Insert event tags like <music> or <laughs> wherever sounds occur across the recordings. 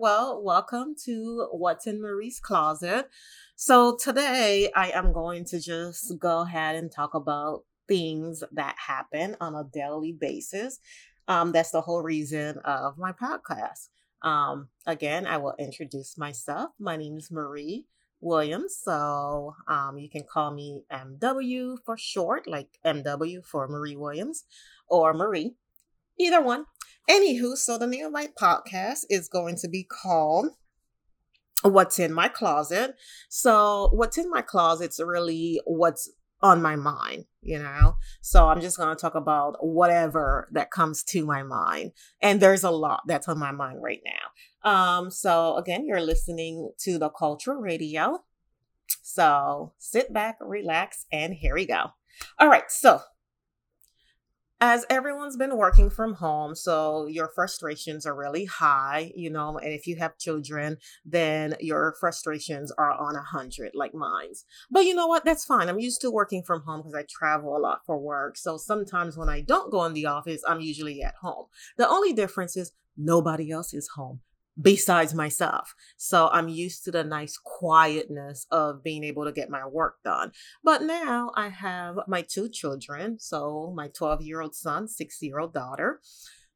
Well, welcome to What's in Marie's Closet. So, today I am going to just go ahead and talk about things that happen on a daily basis. Um, that's the whole reason of my podcast. Um, again, I will introduce myself. My name is Marie Williams. So um, you can call me MW for short, like MW for Marie Williams or Marie, either one. Anywho, so the name my podcast is going to be called What's in My Closet. So, what's in my closet's really what's on my mind, you know? So, I'm just going to talk about whatever that comes to my mind. And there's a lot that's on my mind right now. Um, so, again, you're listening to the Cultural Radio. So, sit back, relax, and here we go. All right, so as everyone's been working from home, so your frustrations are really high, you know, and if you have children, then your frustrations are on a hundred, like mine's. But you know what? That's fine. I'm used to working from home because I travel a lot for work. So sometimes when I don't go in the office, I'm usually at home. The only difference is nobody else is home besides myself. So I'm used to the nice quietness of being able to get my work done. But now I have my two children. So my 12 year old son, six year old daughter.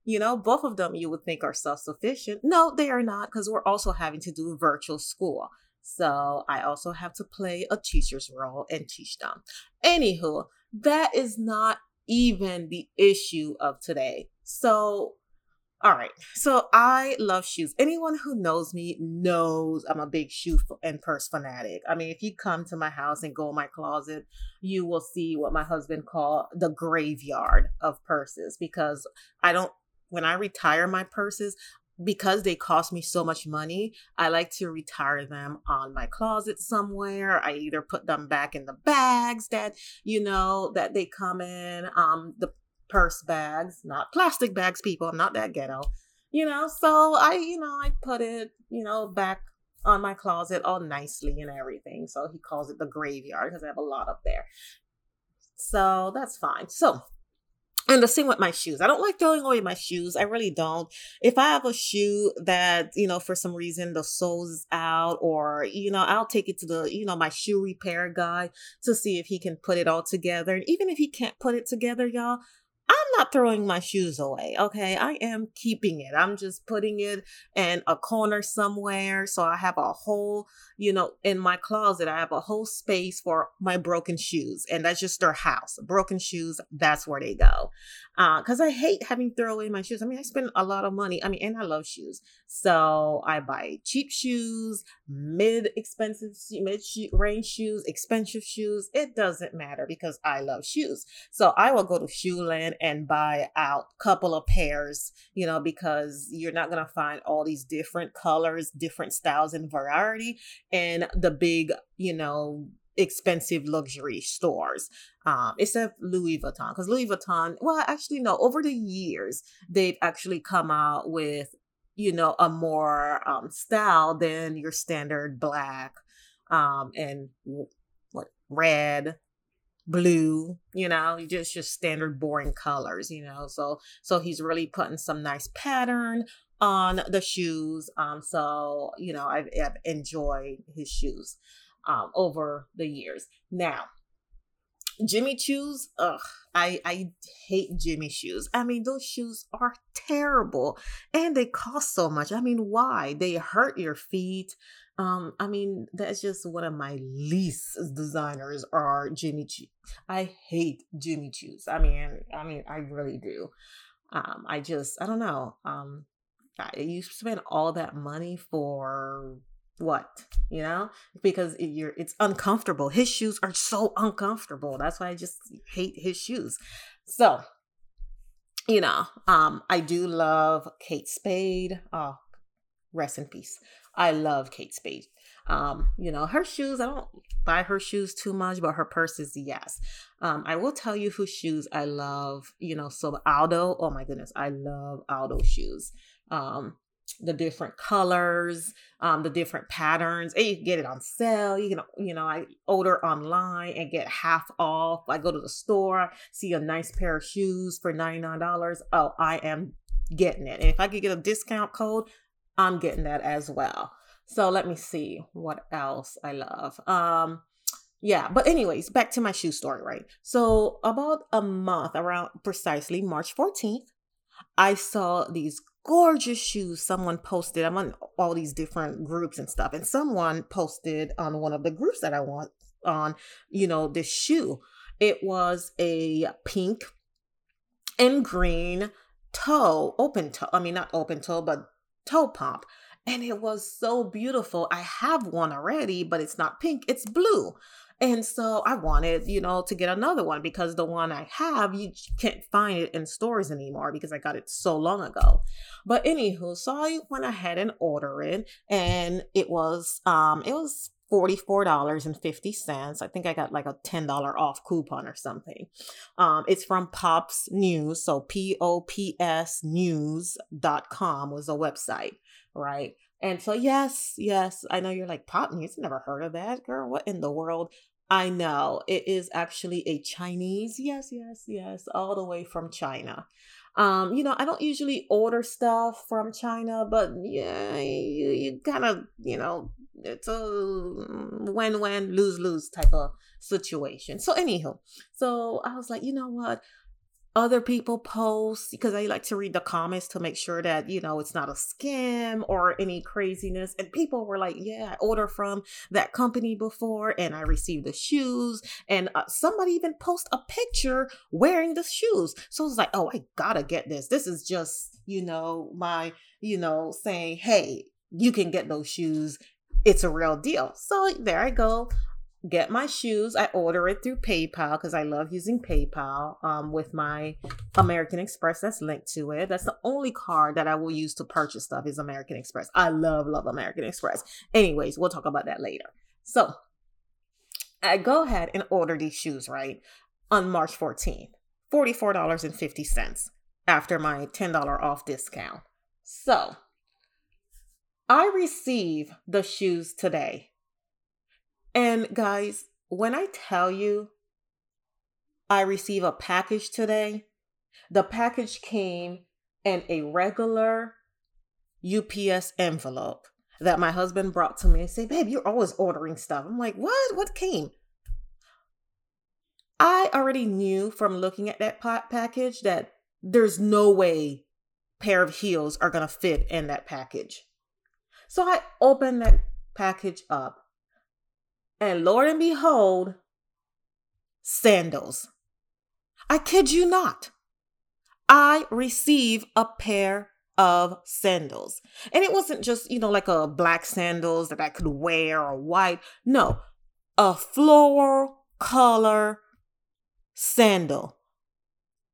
You know, both of them you would think are self sufficient. No, they are not because we're also having to do virtual school. So I also have to play a teacher's role and teach them. Anywho, that is not even the issue of today. So all right. So I love shoes. Anyone who knows me knows I'm a big shoe and purse fanatic. I mean, if you come to my house and go in my closet, you will see what my husband called the graveyard of purses because I don't when I retire my purses, because they cost me so much money, I like to retire them on my closet somewhere. I either put them back in the bags that, you know, that they come in. Um, the purse bags, not plastic bags, people. I'm not that ghetto. You know, so I, you know, I put it, you know, back on my closet all nicely and everything. So he calls it the graveyard because I have a lot up there. So that's fine. So and the same with my shoes. I don't like throwing away my shoes. I really don't. If I have a shoe that, you know, for some reason the sole's out or, you know, I'll take it to the, you know, my shoe repair guy to see if he can put it all together. And even if he can't put it together, y'all, I'm not throwing my shoes away. Okay. I am keeping it. I'm just putting it in a corner somewhere. So I have a whole, you know, in my closet, I have a whole space for my broken shoes. And that's just their house. Broken shoes, that's where they go. Uh, cause I hate having to throw away my shoes. I mean, I spend a lot of money. I mean, and I love shoes. So I buy cheap shoes, mid expensive, mid range shoes, expensive shoes. It doesn't matter because I love shoes. So I will go to Shoe Land and buy out couple of pairs, you know, because you're not going to find all these different colors, different styles and variety in the big, you know, expensive luxury stores um except louis vuitton because louis vuitton well actually no over the years they've actually come out with you know a more um style than your standard black um and what red blue you know just just standard boring colors you know so so he's really putting some nice pattern on the shoes um so you know i've, I've enjoyed his shoes um over the years now Jimmy Choos, ugh, I I hate Jimmy Choos. I mean, those shoes are terrible and they cost so much. I mean, why? They hurt your feet. Um, I mean, that's just one of my least designers are Jimmy Choo. I hate Jimmy Choos. I mean, I mean, I really do. Um, I just, I don't know. Um, you spend all that money for what you know because it, you're it's uncomfortable his shoes are so uncomfortable that's why i just hate his shoes so you know um i do love kate spade oh rest in peace i love kate spade um you know her shoes i don't buy her shoes too much but her purses yes um i will tell you whose shoes i love you know so aldo oh my goodness i love aldo shoes um the different colors, um, the different patterns, and you can get it on sale. You can, you know, I order online and get half off. I go to the store, see a nice pair of shoes for $99. Oh, I am getting it. And if I could get a discount code, I'm getting that as well. So let me see what else I love. Um, yeah, but anyways, back to my shoe story, right? So about a month, around precisely March 14th, I saw these gorgeous shoes someone posted. I'm on all these different groups and stuff, and someone posted on one of the groups that I want on, you know, this shoe. It was a pink and green toe, open toe. I mean, not open toe, but toe pump. And it was so beautiful. I have one already, but it's not pink, it's blue. And so I wanted, you know, to get another one because the one I have, you can't find it in stores anymore because I got it so long ago. But anywho, so I went ahead and ordered it and it was um it was $44.50. I think I got like a $10 off coupon or something. Um, it's from Pops News. So P O P S news.com was a website, right? And so, yes, yes, I know you're like, Pop News, never heard of that, girl. What in the world? I know it is actually a Chinese, yes, yes, yes, all the way from China. Um, you know, I don't usually order stuff from China, but yeah, you, you kind of, you know, it's a win win, lose lose type of situation. So, anywho, so I was like, you know what? Other people post because I like to read the comments to make sure that, you know, it's not a scam or any craziness. And people were like, yeah, I ordered from that company before and I received the shoes. And uh, somebody even post a picture wearing the shoes. So I was like, oh, I gotta get this. This is just, you know, my, you know, saying, hey, you can get those shoes. It's a real deal. So there I go get my shoes. I order it through PayPal because I love using PayPal um, with my American Express that's linked to it. That's the only card that I will use to purchase stuff is American Express. I love, love American Express. Anyways, we'll talk about that later. So I go ahead and order these shoes, right? On March 14th, $44.50 after my $10 off discount. So I receive the shoes today and guys, when I tell you I receive a package today, the package came in a regular UPS envelope that my husband brought to me and said, Babe, you're always ordering stuff. I'm like, What? What came? I already knew from looking at that package that there's no way pair of heels are going to fit in that package. So I opened that package up and Lord and behold, sandals. I kid you not. I receive a pair of sandals. And it wasn't just, you know, like a black sandals that I could wear or white. No, a floral color sandal.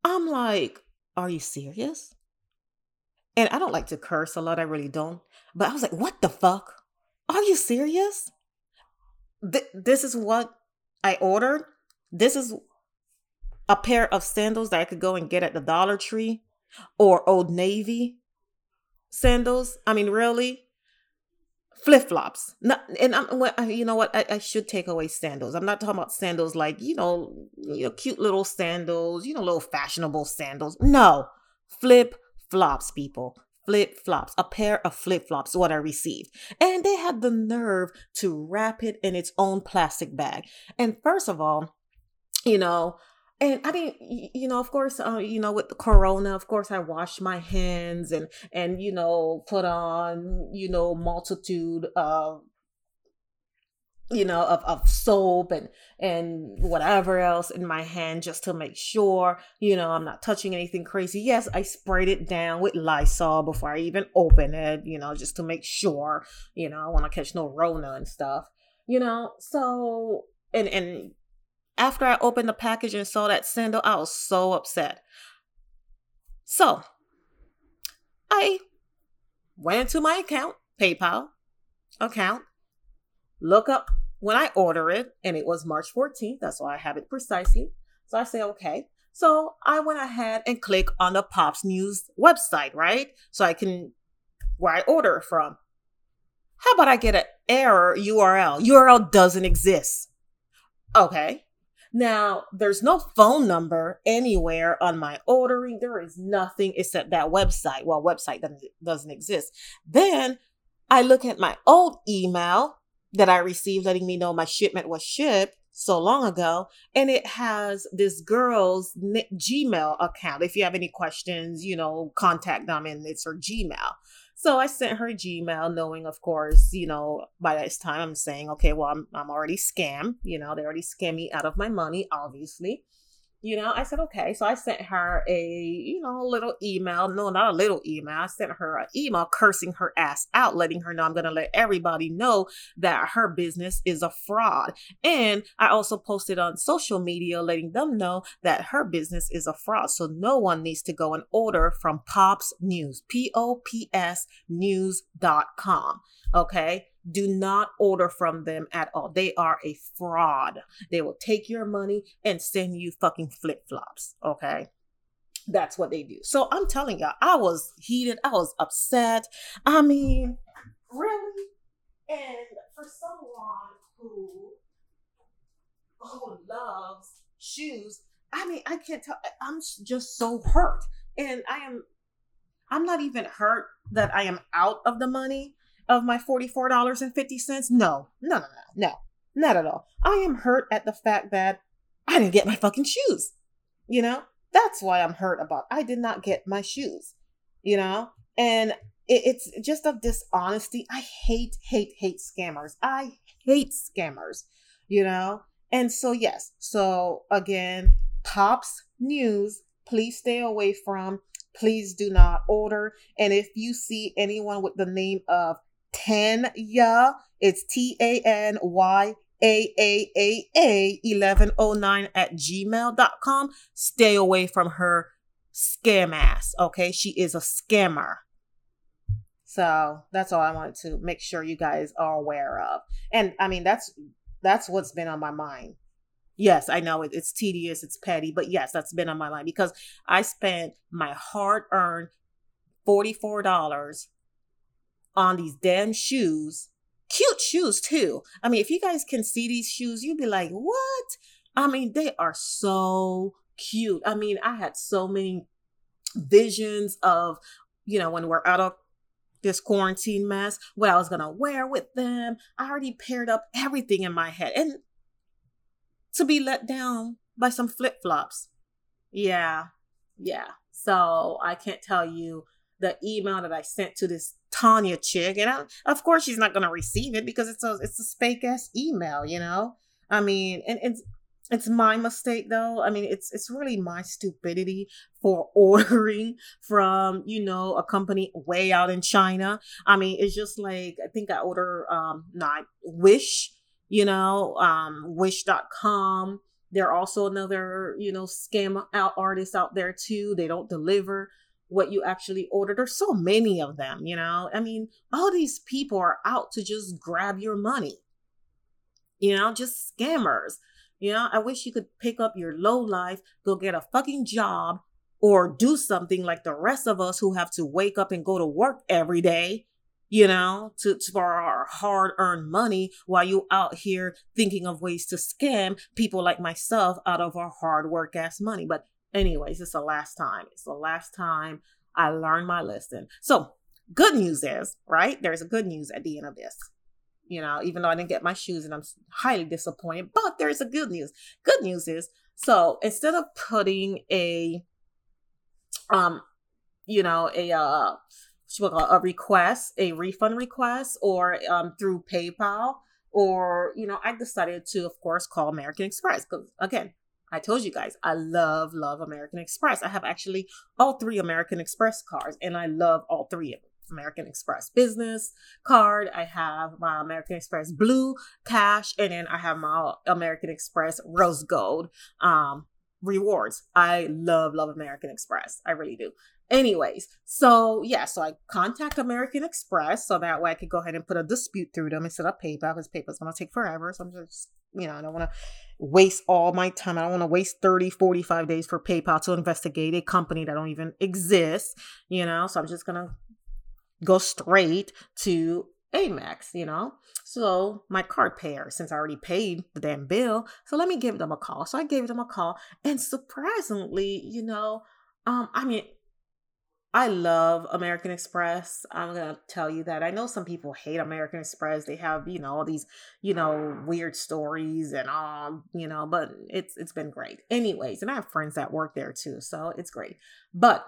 I'm like, are you serious? And I don't like to curse a lot, I really don't. But I was like, what the fuck? Are you serious? Th- this is what I ordered. This is a pair of sandals that I could go and get at the Dollar Tree or Old Navy sandals. I mean, really? Flip flops. And I'm, you know what? I, I, should take away sandals. I'm not talking about sandals like, you know, you know, cute little sandals, you know, little fashionable sandals. No, flip flops, people flip flops, a pair of flip flops, what I received. And they had the nerve to wrap it in its own plastic bag. And first of all, you know, and I didn't, you know, of course, uh, you know, with the corona, of course, I washed my hands and, and, you know, put on, you know, multitude of you know of, of soap and and whatever else in my hand just to make sure you know i'm not touching anything crazy. Yes i sprayed it down with lysol before i even open it you know just to make sure you know i want to catch no rona and stuff you know? So and and after i opened the package and saw that sandal i was so upset. So i went into my account paypal account look up when I order it, and it was March 14th, that's why I have it precisely. So I say, okay. So I went ahead and click on the Pops News website, right? So I can, where I order from. How about I get an error URL? URL doesn't exist. Okay. Now, there's no phone number anywhere on my ordering. There is nothing except that website. Well, website doesn't, doesn't exist. Then I look at my old email that I received letting me know my shipment was shipped so long ago and it has this girl's gmail account. If you have any questions you know contact them and it's her gmail. So i sent her gmail knowing of course you know by this time i'm saying okay well i'm, I'm already scammed you know they already scammed me out of my money obviously you know i said okay. So i sent her a you know a little email no not a little email i sent her an email cursing her ass out letting her know i'm going to let everybody know that her business is a fraud. And i also posted on social media letting them know that her business is a fraud. So no one needs to go and order from pops news p-o-p-s news.com okay do not order from them at all. They are a fraud. They will take your money and send you fucking flip flops. Okay. That's what they do. So I'm telling y'all, I was heated. I was upset. I mean, really? And for someone who who loves shoes, I mean, I can't tell. I'm just so hurt. And I am, I'm not even hurt that I am out of the money of my $44.50? No, no, no, no, no, not at all. I am hurt at the fact that I didn't get my fucking shoes. You know, that's why I'm hurt about. I did not get my shoes, you know, and it, it's just of dishonesty. I hate, hate, hate scammers. I hate scammers, you know, and so yes. So again, Pops News, please stay away from. Please do not order. And if you see anyone with the name of Tanya. It's T A N Y A A A A 1109 at gmail.com. Stay away from her scam ass. Okay. She is a scammer. So that's all I wanted to make sure you guys are aware of. And I mean, that's that's what's been on my mind. Yes, I know it, it's tedious, it's petty, but yes, that's been on my mind because I spent my hard earned $44 on these damn shoes. Cute shoes too. I mean, if you guys can see these shoes, you'd be like, what? I mean, they are so cute. I mean, I had so many visions of, you know, when we're out of this quarantine mess, what I was gonna wear with them. I already paired up everything in my head. And to be let down by some flip flops. Yeah. Yeah. So I can't tell you the email that I sent to this Tanya chick, and I, of course she's not gonna receive it because it's a it's a fake ass email, you know. I mean, and it's it's my mistake though. I mean, it's it's really my stupidity for <laughs> ordering from you know a company way out in China. I mean, it's just like I think I order um not Wish, you know, um Wish.com. They're also another you know scam out out there too. They don't deliver what you actually ordered. There's so many of them, you know? I mean, all these people are out to just grab your money, you know, just scammers. You know, I wish you could pick up your low life, go get a fucking job, or do something like the rest of us who have to wake up and go to work every day, you know, to, to for our hard earned money while you out here thinking of ways to scam people like myself out of our hard work ass money. But anyways, it's the last time. It's the last time I learned my lesson. So, good news is, right? There's a good news at the end of this. You know, even though I didn't get my shoes and I'm highly disappointed, but there's a good news. Good news is, so instead of putting a, um, you know, a, uh, a request, a refund request, or um, through PayPal, or you know, I decided to, of course, call American Express because again, I told you guys, I love, love American Express. I have actually all three American Express cards, and I love all three of them. American Express business card. I have my American Express blue cash, and then I have my American Express rose gold um, rewards. I love, love American Express. I really do. Anyways, so yeah, so I contact American Express so that way I could go ahead and put a dispute through them instead of PayPal because PayPal's gonna take forever. So I'm just, you know, I don't want to waste all my time. I don't want to waste 30, 45 days for PayPal to investigate a company that don't even exist, you know. So I'm just gonna go straight to Amex, you know? So my card payer, since I already paid the damn bill, so let me give them a call. So I gave them a call. And surprisingly, you know, um, I mean, I love American Express. I'm going to tell you that. I know some people hate American Express. They have, you know, all these, you know, weird stories and all, you know, but it's it's been great. Anyways, and I have friends that work there too, so it's great. But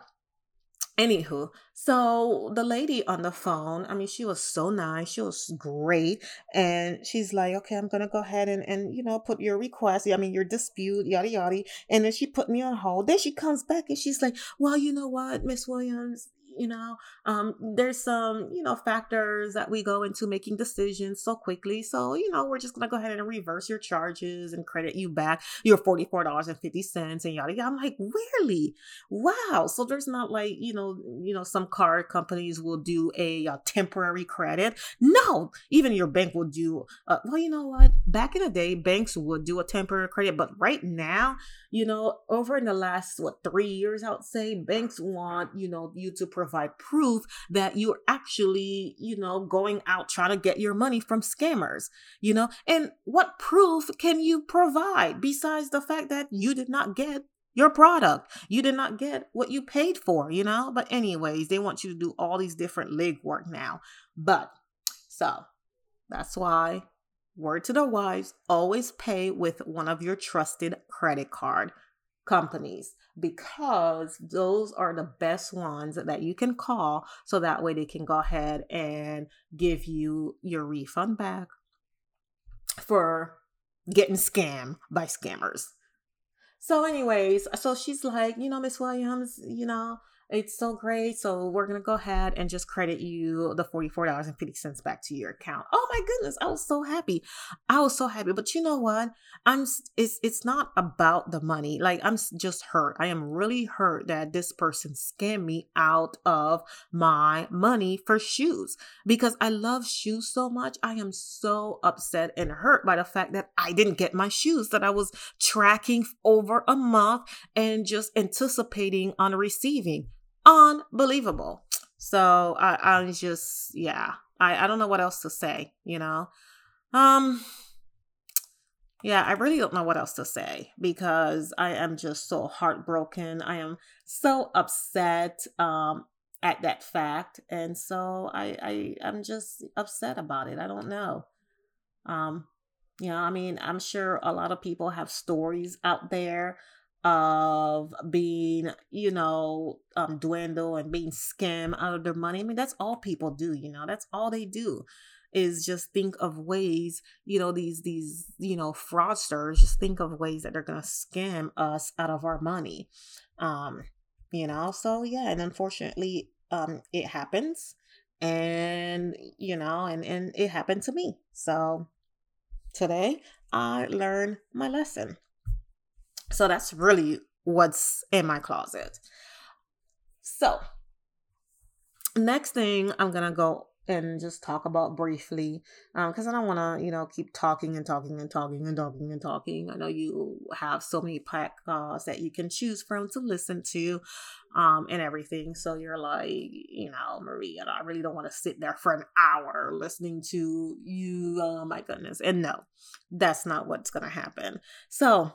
Anywho, so the lady on the phone, I mean, she was so nice. She was great. And she's like, okay, I'm going to go ahead and, and, you know, put your request, I mean, your dispute, yada, yada. And then she put me on hold. Then she comes back and she's like, well, you know what, Miss Williams, you know um, there's some you know factors that we go into making decisions so quickly. So you know we're just gonna go ahead and reverse your charges and credit you back your $44.50 and yada yada. I'm like really? Wow. So there's not like you know you know some card companies will do a, a temporary credit. No even your bank will do uh, well you know what? Back in the day banks would do a temporary credit but right now you know over in the last what three years i would say banks want you know you to provide proof that you're actually, you know, going out trying to get your money from scammers, you know? And what proof can you provide besides the fact that you did not get your product. You did not get what you paid for, you know? But, anyways, they want you to do all these different legwork now. But, so that's why, word to the wise, always pay with one of your trusted credit card companies because those are the best ones that you can call so that way they can go ahead and give you your refund back for getting scammed by scammers. So, anyways, so she's like, you know, Miss Williams, you know, it's so great. So we're gonna go ahead and just credit you the $44.50 back to your account. Oh my goodness, I was so happy. I was so happy. But you know what? I'm it's it's not about the money. Like I'm just hurt. I am really hurt that this person scammed me out of my money for shoes because I love shoes so much. I am so upset and hurt by the fact that I didn't get my shoes that I was tracking over a month and just anticipating on receiving unbelievable. So I, I just, yeah, I, I don't know what else to say, you know? Um, yeah, I really don't know what else to say because I am just so heartbroken. I am so upset um at that fact. And so I, I I'm just upset about it. I don't know. Um, you know, I mean, I'm sure a lot of people have stories out there of being, you know, um, dwindle and being scammed out of their money. I mean, that's all people do, you know, that's all they do is just think of ways, you know, these, these, you know, fraudsters just think of ways that they're going to scam us out of our money. Um, you know, so yeah, and unfortunately, um, it happens and, you know, and, and it happened to me. So today I learned my lesson. So that's really what's in my closet. So, next thing I'm going to go and just talk about briefly because um, I don't want to, you know, keep talking and talking and talking and talking and talking. I know you have so many podcasts that you can choose from to listen to um, and everything. So you're like, you know, Maria, I really don't want to sit there for an hour listening to you. Oh my goodness. And no, that's not what's going to happen. So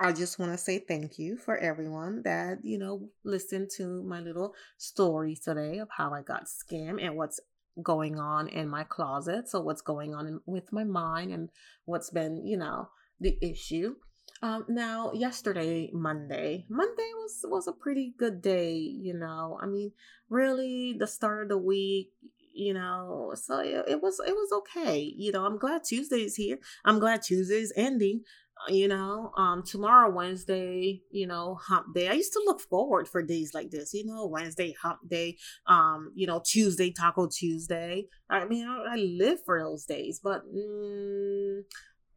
I just want to say thank you for everyone that, you know, listened to my little story today of how I got scammed and what's going on in my closet. So, what's going on in, with my mind and what's been, you know, the issue. Um, now, yesterday, Monday, Monday was was a pretty good day. You know, I mean, really, the start of the week, you know so it, it, was it was okay you know i'm glad tuesday's here i'm glad tuesday's ending you know um tomorrow wednesday you know hump day. I used to look forward for days like this you know wednesday hump day um you know tuesday taco tuesday. I mean i, I live for those days but mm,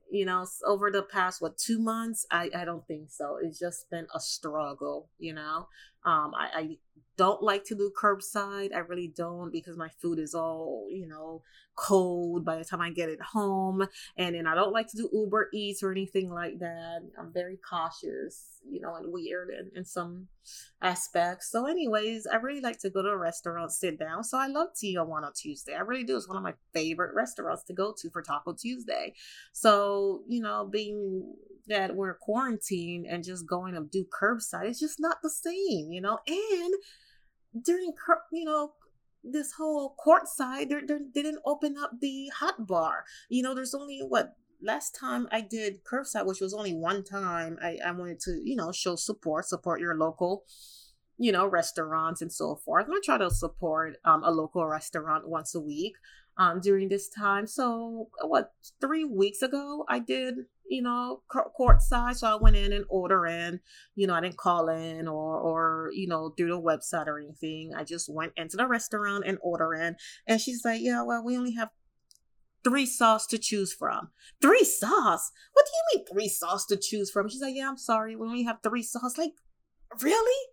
you know over the past what two months? I i don't think so. It's just been a struggle you know Um, I, I don't like to do curbside. I really don't because my food is all, you know, cold by the time I get it home. And then I don't like to do Uber Eats or anything like that. I'm very cautious, you know, and weird in, in some aspects. So, anyways, I really like to go to a restaurant, sit down. So I love Tijuana Tuesday. I really do. It's one of my favorite restaurants to go to for Taco Tuesday. So, you know, being that we're quarantined and just going to do curbside, it's just not the same, you know, and during you know this whole court side they didn't open up the hot bar. You know there's only what last time i did curbside which was only one time i, I wanted to you know show support support your local you know restaurants and so forth. And i try to support um, a local restaurant once a week um, during this time. So what three weeks ago i did you know, court side. So I went in and order in. You know, I didn't call in or or you know through the website or anything. I just went into the restaurant and order in. And she's like, yeah, well, we only have three sauce to choose from. Three sauce? What do you mean three sauce to choose from? She's like, yeah, I'm sorry, we only have three sauce. Like, really?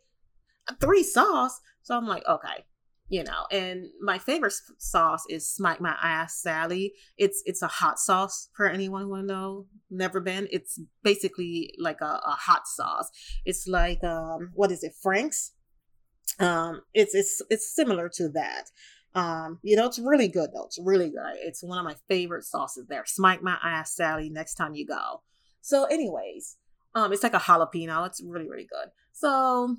Three sauce? So I'm like, okay you know and my favorite sauce is smite my ass sally. It's it's a hot sauce for anyone who know. Never been. It's basically like a, a hot sauce. It's like um what is it? Frank's? Um it's it's it's similar to that. Um you know it's really good though. It's really good. It's one of my favorite sauces there. Smite my ass sally next time you go. So anyways um it's like a jalapeno. It's really really good. So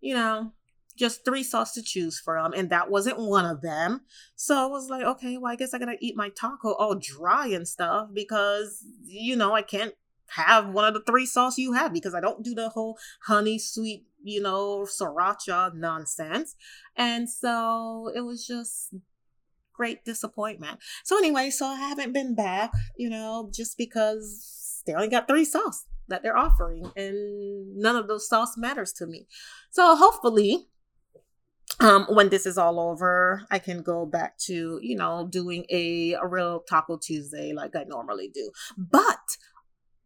you know just three sauce to choose from, and that wasn't one of them. So I was like, okay, well, I guess I gotta eat my taco all dry and stuff because you know I can't have one of the three sauce you have because I don't do the whole honey sweet, you know, sriracha nonsense. And so it was just great disappointment. So anyway, so I haven't been back, you know, just because they only got three sauce that they're offering and none of those sauce matters to me. So hopefully um, when this is all over, I can go back to, you know, doing a, a real Taco Tuesday like I normally do. But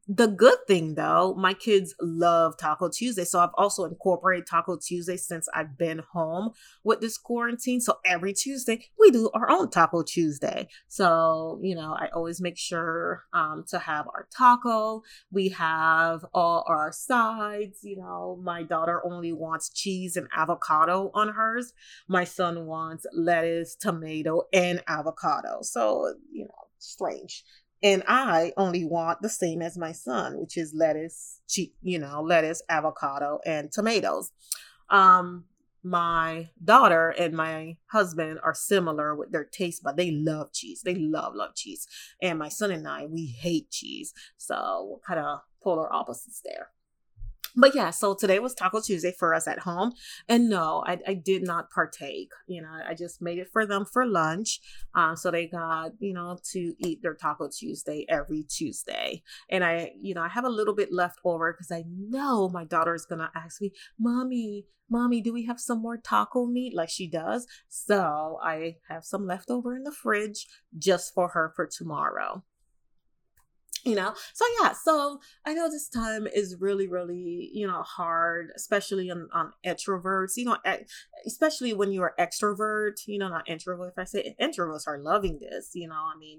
the good thing though, my kids love Taco Tuesday. So I've also incorporated Taco Tuesday since I've been home with this quarantine. So every Tuesday we do our own Taco Tuesday. So, you know, I always make sure um, to have our taco. We have all our sides. You know, my daughter only wants cheese and avocado on hers. My son wants lettuce, tomato, and avocado. So, you know, strange and I only want the same as my son, which is lettuce, you know, lettuce, avocado, and tomatoes. Um, my daughter and my husband are similar with their taste, but they love cheese. They love, love cheese. And my son and I, we hate cheese. So we're kind of polar opposites there but yeah, so today was Taco Tuesday for us at home. And no, I, I did not partake. You know, I just made it for them for lunch. Um, so they got, you know, to eat their Taco Tuesday every Tuesday. And I, you know, I have a little bit left over because I know my daughter is going to ask me, Mommy, Mommy, do we have some more taco meat like she does? So I have some left over in the fridge just for her for tomorrow you know? So yeah so i know this time is really really you know hard especially on, on introverts you know eh, especially when you're extrovert you know not introvert if i say introverts are loving this you know i mean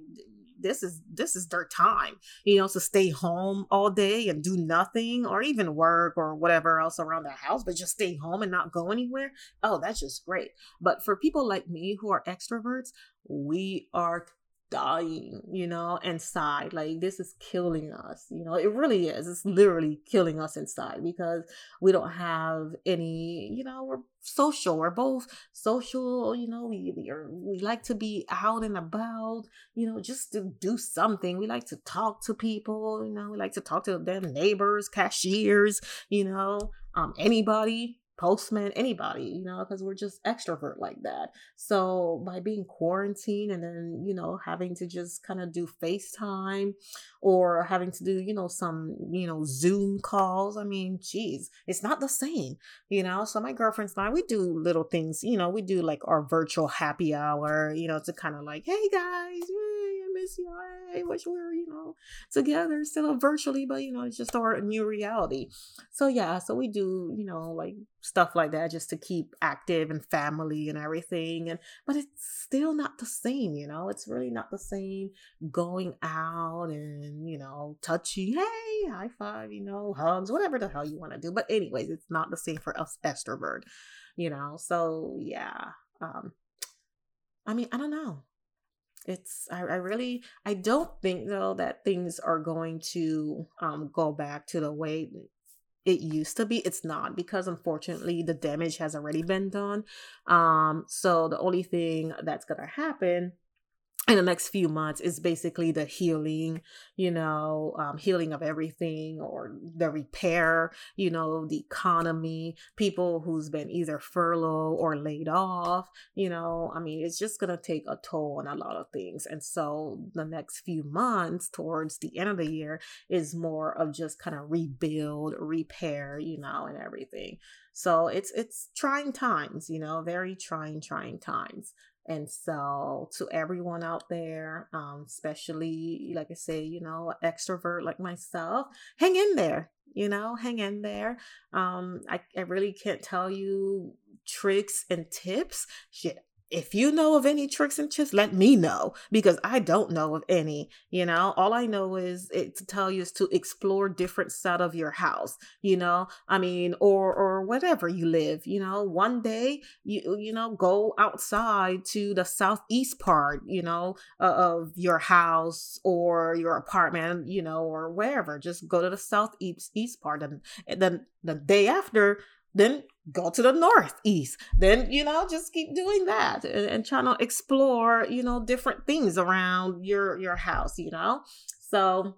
this is this is their time you know to stay home all day and do nothing or even work or whatever else around the house but just stay home and not go anywhere. Oh that's just great. But for people like me who are extroverts we are dying, you know, inside. Like this is killing us, you know. It really is. It's literally killing us inside because we don't have any, you know, we're social. We're both social, you know, we we, are, we like to be out and about, you know, just to do something. We like to talk to people, you know, we like to talk to their neighbors, cashiers, you know, um anybody postman, anybody, you know, because we're just extrovert like that. So by being quarantined and then, you know, having to just kind of do FaceTime or having to do, you know, some, you know, Zoom calls, I mean, geez, it's not the same, you know. So my girlfriends and I, we do little things, you know, we do like our virtual happy hour, you know, to kind of like, hey guys, miss you. I wish we were, you know, together still virtually, but you know, it's just our new reality. So yeah, so we do, you know, like stuff like that just to keep active and family and everything. And but it's still not the same, you know. It's really not the same going out and you know, touchy, hey, high five, you know, hugs, whatever the hell you want to do. But anyways, it's not the same for us extrovert, you know. So yeah. Um I mean, I don't know. It's I, I really I don't think though that things are going to um go back to the way it used to be. It's not because unfortunately the damage has already been done. Um so the only thing that's to happen in the next few months is basically the healing, you know, um, healing of everything or the repair, you know, the economy, people who's been either furloughed or laid off, you know, I mean, it's just going to take a toll on a lot of things. And so the next few months towards the end of the year is more of just kind of rebuild, repair, you know, and everything. So it's it's trying times, you know, very trying, trying times. And so, to everyone out there, um, especially like I say, you know, extrovert like myself, hang in there. You know, hang in there. Um, I, I really can't tell you tricks and tips. Shit, if you know of any tricks and tips, let me know because I don't know of any. You know, all I know is it to tell you is to explore different side of your house. You know, I mean, or or whatever you live. You know, one day you you know go outside to the southeast part. You know, uh, of your house or your apartment. You know, or wherever. Just go to the southeast east part, and, and then the day after then go to the northeast then you know just keep doing that and, and trying to explore you know different things around your your house you know so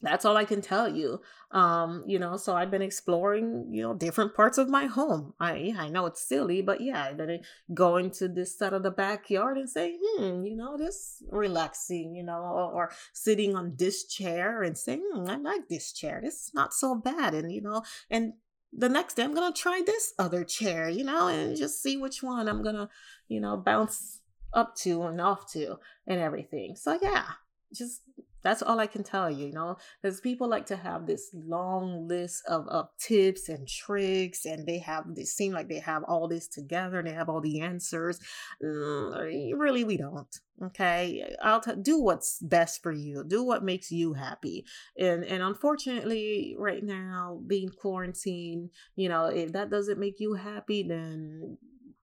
that's all I can tell you. Um, you know, so I've been exploring, you know, different parts of my home. I I know it's silly, but yeah, I've been going to this side of the backyard and saying, hmm, you know, this relaxing, you know, or, or sitting on this chair and saying, hmm, I like this chair. This is not so bad. And you know, and the next day I'm gonna try this other chair, you know, and just see which one I'm gonna, you know, bounce up to and off to and everything. So yeah, just that's all I can tell you, you know, because people like to have this long list of, of tips and tricks, and they have they seem like they have all this together and they have all the answers. Mm, really, we don't. Okay, I'll t- do what's best for you. Do what makes you happy. And and unfortunately, right now, being quarantined, you know, if that doesn't make you happy, then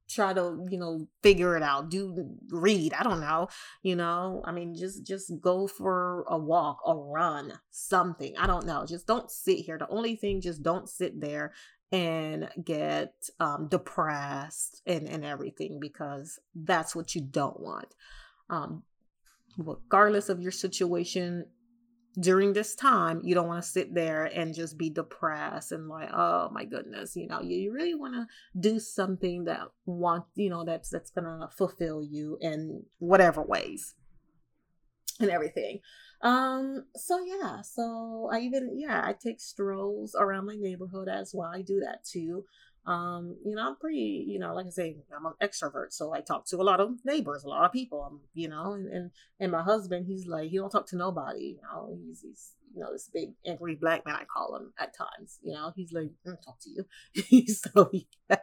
try to you know figure it out do read i don't know you know? I mean just just go for a walk a run something i don't know just don't sit here the only thing just don't sit there and get um depressed and and everything because that's what you don't want. Um regardless of your situation during this time, you don't want to sit there and just be depressed and like, oh my goodness, you know, you you really want to do something that want, you know, that's that's gonna fulfill you in whatever ways and everything. Um, so yeah, so I even yeah, I take strolls around my neighborhood as well. I do that too. Um, you know, I'm pretty, you know, like I say, I'm an extrovert, so I talk to a lot of neighbors, a lot of people, um, you know, and, and, and my husband, he's like, he don't talk to nobody, you know, he's, he's, you know, this big angry black man, I call him at times, you know, he's like, I don't talk to you. <laughs> so, yeah.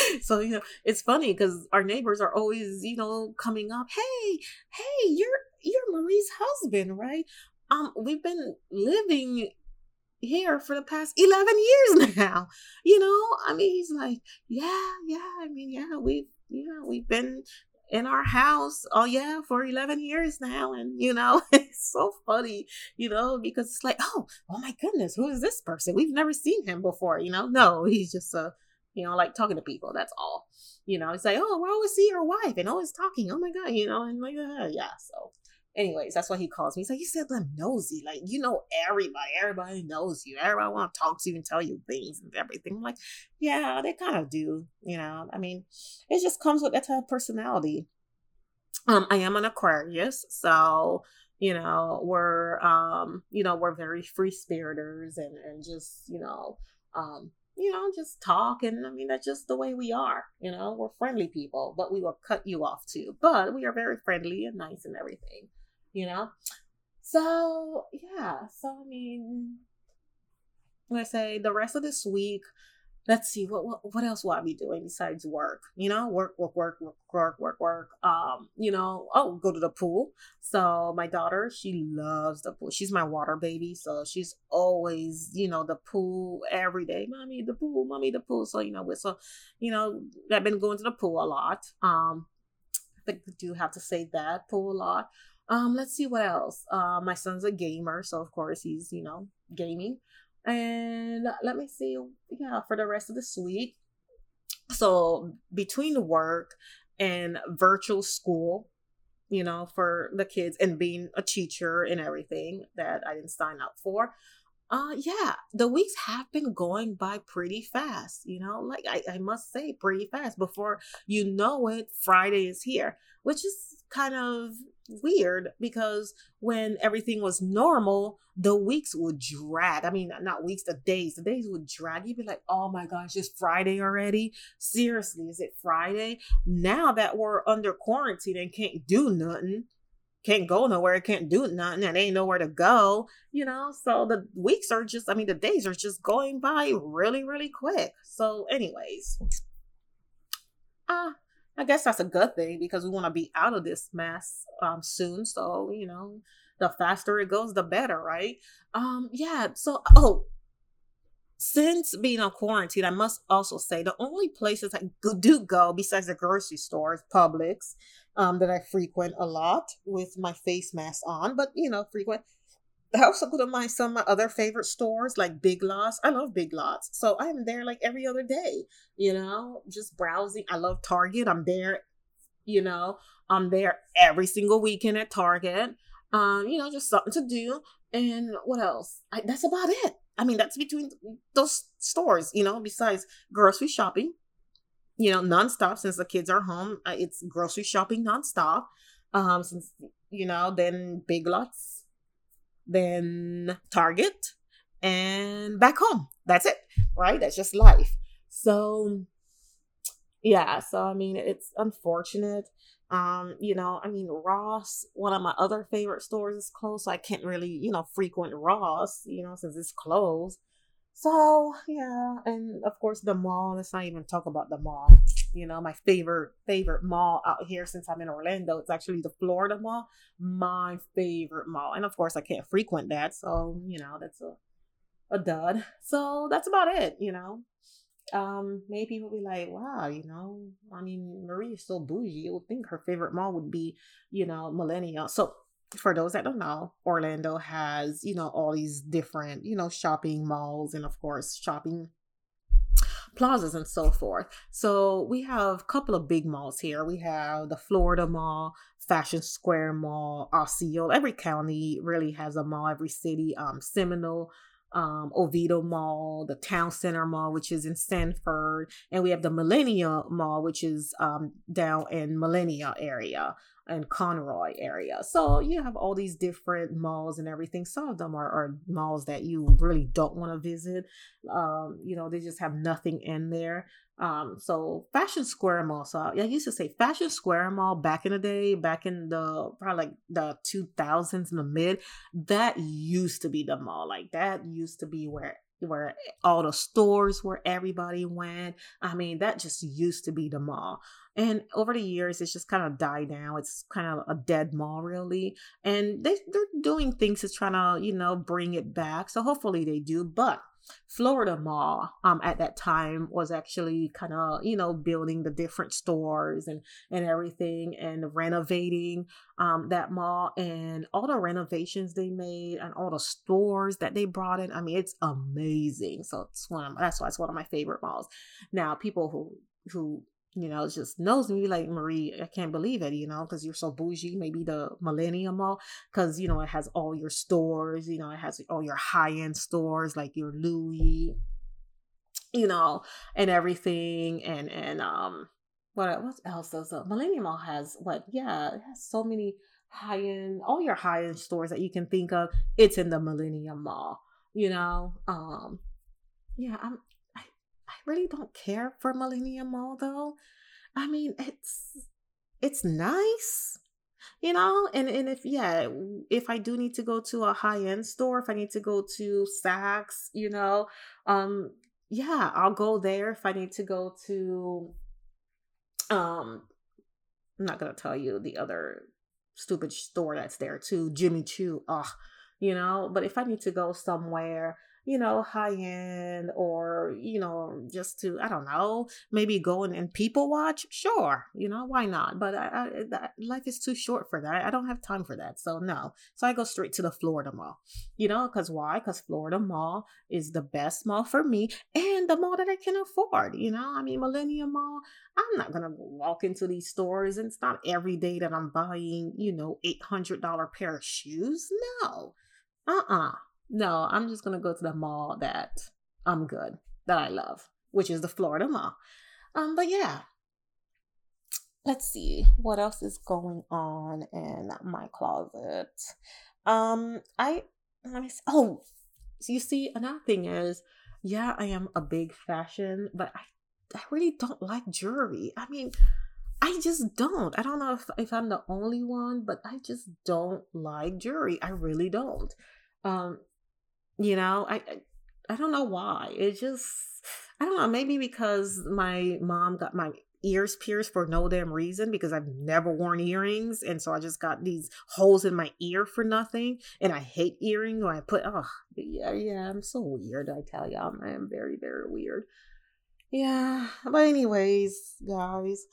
<laughs> so you know it's funny because our neighbors are always you know coming up hey hey you're you're marie's husband right um we've been living here for the past 11 years <laughs> now. You know, I mean, he's like, yeah, yeah, I mean, yeah, we've, yeah, we've been in our house, oh yeah, for 11 years now. And, you know, <laughs> it's so funny, you know, because it's like, oh, oh my goodness, who is this person? We've never seen him before, you know? No, he's just, uh, you know, like talking to people. That's all. You know, it's like, oh, we always see your wife and always talking. Oh my God, you know, and like, uh, yeah. So, Anyways, that's why he calls me. He's like, you said I'm nosy. Like, you know everybody. Everybody knows you. Everybody want to talk to you and tell you things and everything. I'm like, yeah, they kind of do. You know, I mean, it just comes with that type of personality. Um, I am an Aquarius, so you know, we're um, you know, we're very free spiriters and and just, you know, um, you know, just talk. And I mean, that's just the way we are. You know, we're friendly people, but we will cut you off too. But we are very friendly and nice and everything, you know? So, yeah. So, I mean, I say the rest of this week, let's see what, what what else will I be doing besides work? You know, work, work, work, work, work, work, work. Um, you know, oh, go to the pool. So my daughter, she loves the pool. She's my water baby, so she's always, you know, the pool every day. Mommy, the pool, mommy, the pool. So you know, with so, you know, I've been going to the pool a lot. Um, I do have to say that pool a lot. Um, let's see what else. Uh, my son's a gamer, so of course he's you know gaming. And let me see, yeah, for the rest of this week. So between work and virtual school, you know, for the kids and being a teacher and everything that I didn't sign up for. Uh yeah, the weeks have been going by pretty fast, you know, like I, I must say pretty fast. Before you know it, Friday is here, which is kind of weird because when everything was normal, the weeks would drag. I mean, not weeks, the days. The days would drag. You'd be like, oh my gosh, it's Friday already? Seriously, is it Friday? Now that we're under quarantine and can't do nothing, can't go nowhere, can't do nothing, and ain't nowhere to go, you know? So the weeks are just, I mean, the days are just going by really, really quick. So, anyways, uh, I guess that's a good thing because we want to be out of this mess um, soon. So, you know, the faster it goes, the better, right? Um, yeah. So, oh, since being on quarantine, I must also say the only places I do go besides the grocery stores, Publix, um, that I frequent a lot with my face mask on, but you know, frequent I also go to my some of my other favorite stores like Big Lots. I love Big Lots, so I'm there like every other day. You know, just browsing. I love Target. I'm there. You know, I'm there every single weekend at Target. Um, you know, just something to do. And what else? I, that's about it. I mean, that's between those stores. You know, besides grocery shopping. You know, nonstop since the kids are home. It's grocery shopping nonstop. Um, since you know, then Big Lots then Target, and back home. That's it, right? That's just life. So, yeah, so I mean, it's unfortunate. Um, you know, I mean, Ross, one of my other favorite stores, is closed, so I can't really, you know, frequent Ross, you know, since it's closed. So, yeah, and of course, the mall. Let's not even talk about the mall. You know my favorite favorite mall out here since i'm in orlando it's actually the florida mall my favorite mall. And of course i can't frequent that so you know that's a a dud. So that's about it you know. Um maybe people be like wow you know i mean marie is so bougie. You would think her favorite mall would be you know Millenia. So for those that don't know, Orlando has, you know, all these different, you know, shopping malls and of course shopping plazas and so forth. So we have a couple of big malls here. We have the Florida Mall, Fashion Square Mall, Osceola. Every county really has a mall. Every city, um, Seminole, um, Oviedo Mall, the Town Center Mall, which is in Sanford, and we have the Millenia Mall, which is um, down in Millenia area and Conroy area. So you have all these different malls and everything. Some of them are, are malls that you really don't want to visit. Um, you know, they just have nothing in there. Um, so Fashion Square Mall. So I used to say Fashion Square Mall back in the day, back in the probably like the 2000s in the mid, that used to be the mall. Like that used to be where where all the stores where everybody went. I mean, that just used to be the mall. And over the years, it's just kind of died down. It's kind of a dead mall, really. And they, they're doing things to try to, you know, bring it back. So hopefully they do. But Florida Mall um at that time was actually kind of you know building the different stores and and everything and renovating um that mall and all the renovations they made and all the stores that they brought in. I mean it's amazing. So it's one of, that's why it's one of my favorite malls. Now people who who you know, just knows me like Marie. I can't believe it, you know, because you're so bougie. Maybe the Millenia Mall, because you know it has all your stores. You know, it has all your high end stores like your Louis, you know, and everything. And and um, what what else does the Millenia Mall has? What? Yeah, it has so many high end, all your high end stores that you can think of. It's in the Millenia Mall. You know, um, yeah, I'm really don't care for Millenia Mall though. I mean, it's it's nice, you know. And and if yeah, if I do need to go to a high end store, if I need to go to Saks, you know, um, yeah, I'll go there. If I need to go to, um, I'm not gonna tell you the other stupid store that's there too, Jimmy Choo. Ugh, you know. But if I need to go somewhere you know, high end or, you know, just to, I don't know, maybe go and, and people watch, sure, you know, why not? But I, I, that, life is too short for that. I don't have time for that. So, no. So I go straight to the Florida Mall, you know, because why? Because Florida Mall is the best mall for me and the mall that I can afford, you know. I mean, Millenia Mall, I'm not going to walk into these stores and it's not every day that I'm buying, you know, $800 pair of shoes. No. Uh uh-uh. uh no, I'm just gonna go to the mall that I'm good, that I love, which is the Florida Mall. Um, but yeah. Let's see what else is going on in my closet. Um, I let me see. Oh, so you see, another thing is, yeah, I am a big fashion, but I I really don't like jewelry. I mean, I just don't. I don't know if, if I'm the only one, but I just don't like jewelry. I really don't. Um, you know, I I don't know why. It just I don't know, maybe because my mom got my ears pierced for no damn reason because I've never worn earrings and so I just got these holes in my ear for nothing and I hate earrings when I put oh yeah yeah I'm so weird I tell you I am very very weird yeah but anyways guys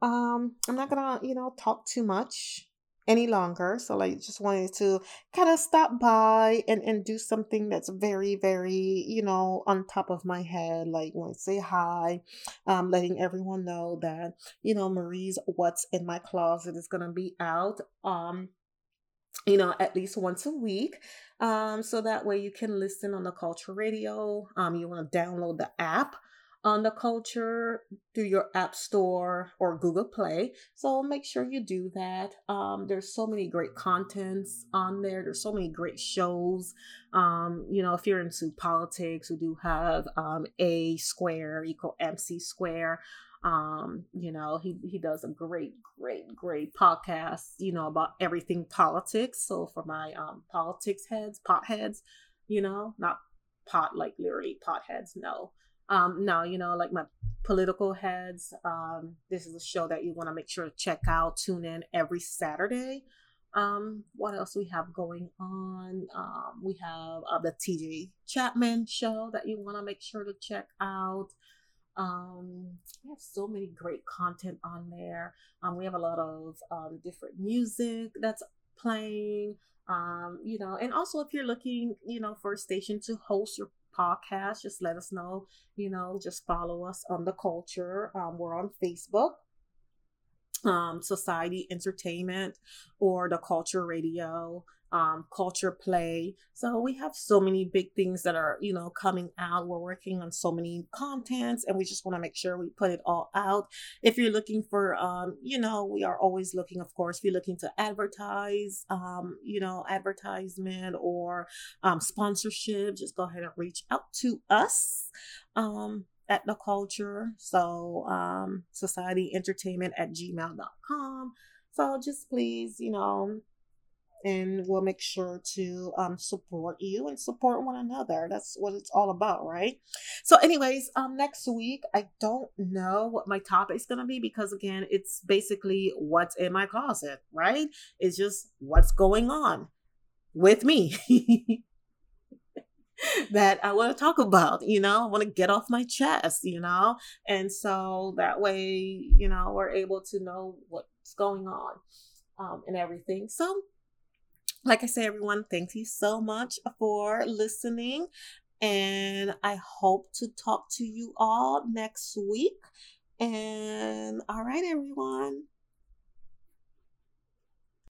um I'm not gonna you know talk too much any longer. So like just wanted to kind of stop by and, and do something that's very, very, you know, on top of my head. Like want to say hi, um, letting everyone know that, you know, Marie's What's in My Closet is gonna be out. Um you know, at least once a week. Um, so that way you can listen on the culture radio. Um, you want to download the app on the culture through your app store or Google Play. So make sure you do that. Um, there's so many great contents on there. There's so many great shows. Um, you know, if you're into politics, we do have um, A Square equal MC Square. Um, you know, he he does a great, great, great podcast, you know, about everything politics. So for my um politics heads, pot heads, you know, not pot like literally pot heads, no um, no, you know, like my political heads. Um, this is a show that you want to make sure to check out. Tune in every Saturday. Um, what else we have going on? Um, we have uh, the TJ Chapman show that you want to make sure to check out. Um, we have so many great content on there. Um, we have a lot of um, different music that's playing. Um, you know, and also if you're looking, you know, for a station to host your podcast, just let us know. You know, just follow us on the culture. Um, we're on Facebook, um, Society Entertainment, or the Culture Radio um, culture play. So we have so many big things that are, you know, coming out. We're working on so many contents and we just want to make sure we put it all out. If you're looking for, um, you know, we are always looking, of course, if you're looking to advertise, um, you know, advertisement or um, sponsorship, just go ahead and reach out to us. Um, at the culture. So, um, society entertainment at gmail.com. So just please, you know, and we'll make sure to um, support you and support one another. That's what it's all about, right? So, anyways, um, next week I don't know what my topic is gonna be because again, it's basically what's in my closet, right? It's just what's going on with me. <laughs> that I want to talk about, you know, I want to get off my chest, you know, and so that way, you know, we're able to know what's going on um, and everything. So like I say, everyone, thank you so much for listening. And I hope to talk to you all next week. And all right, everyone.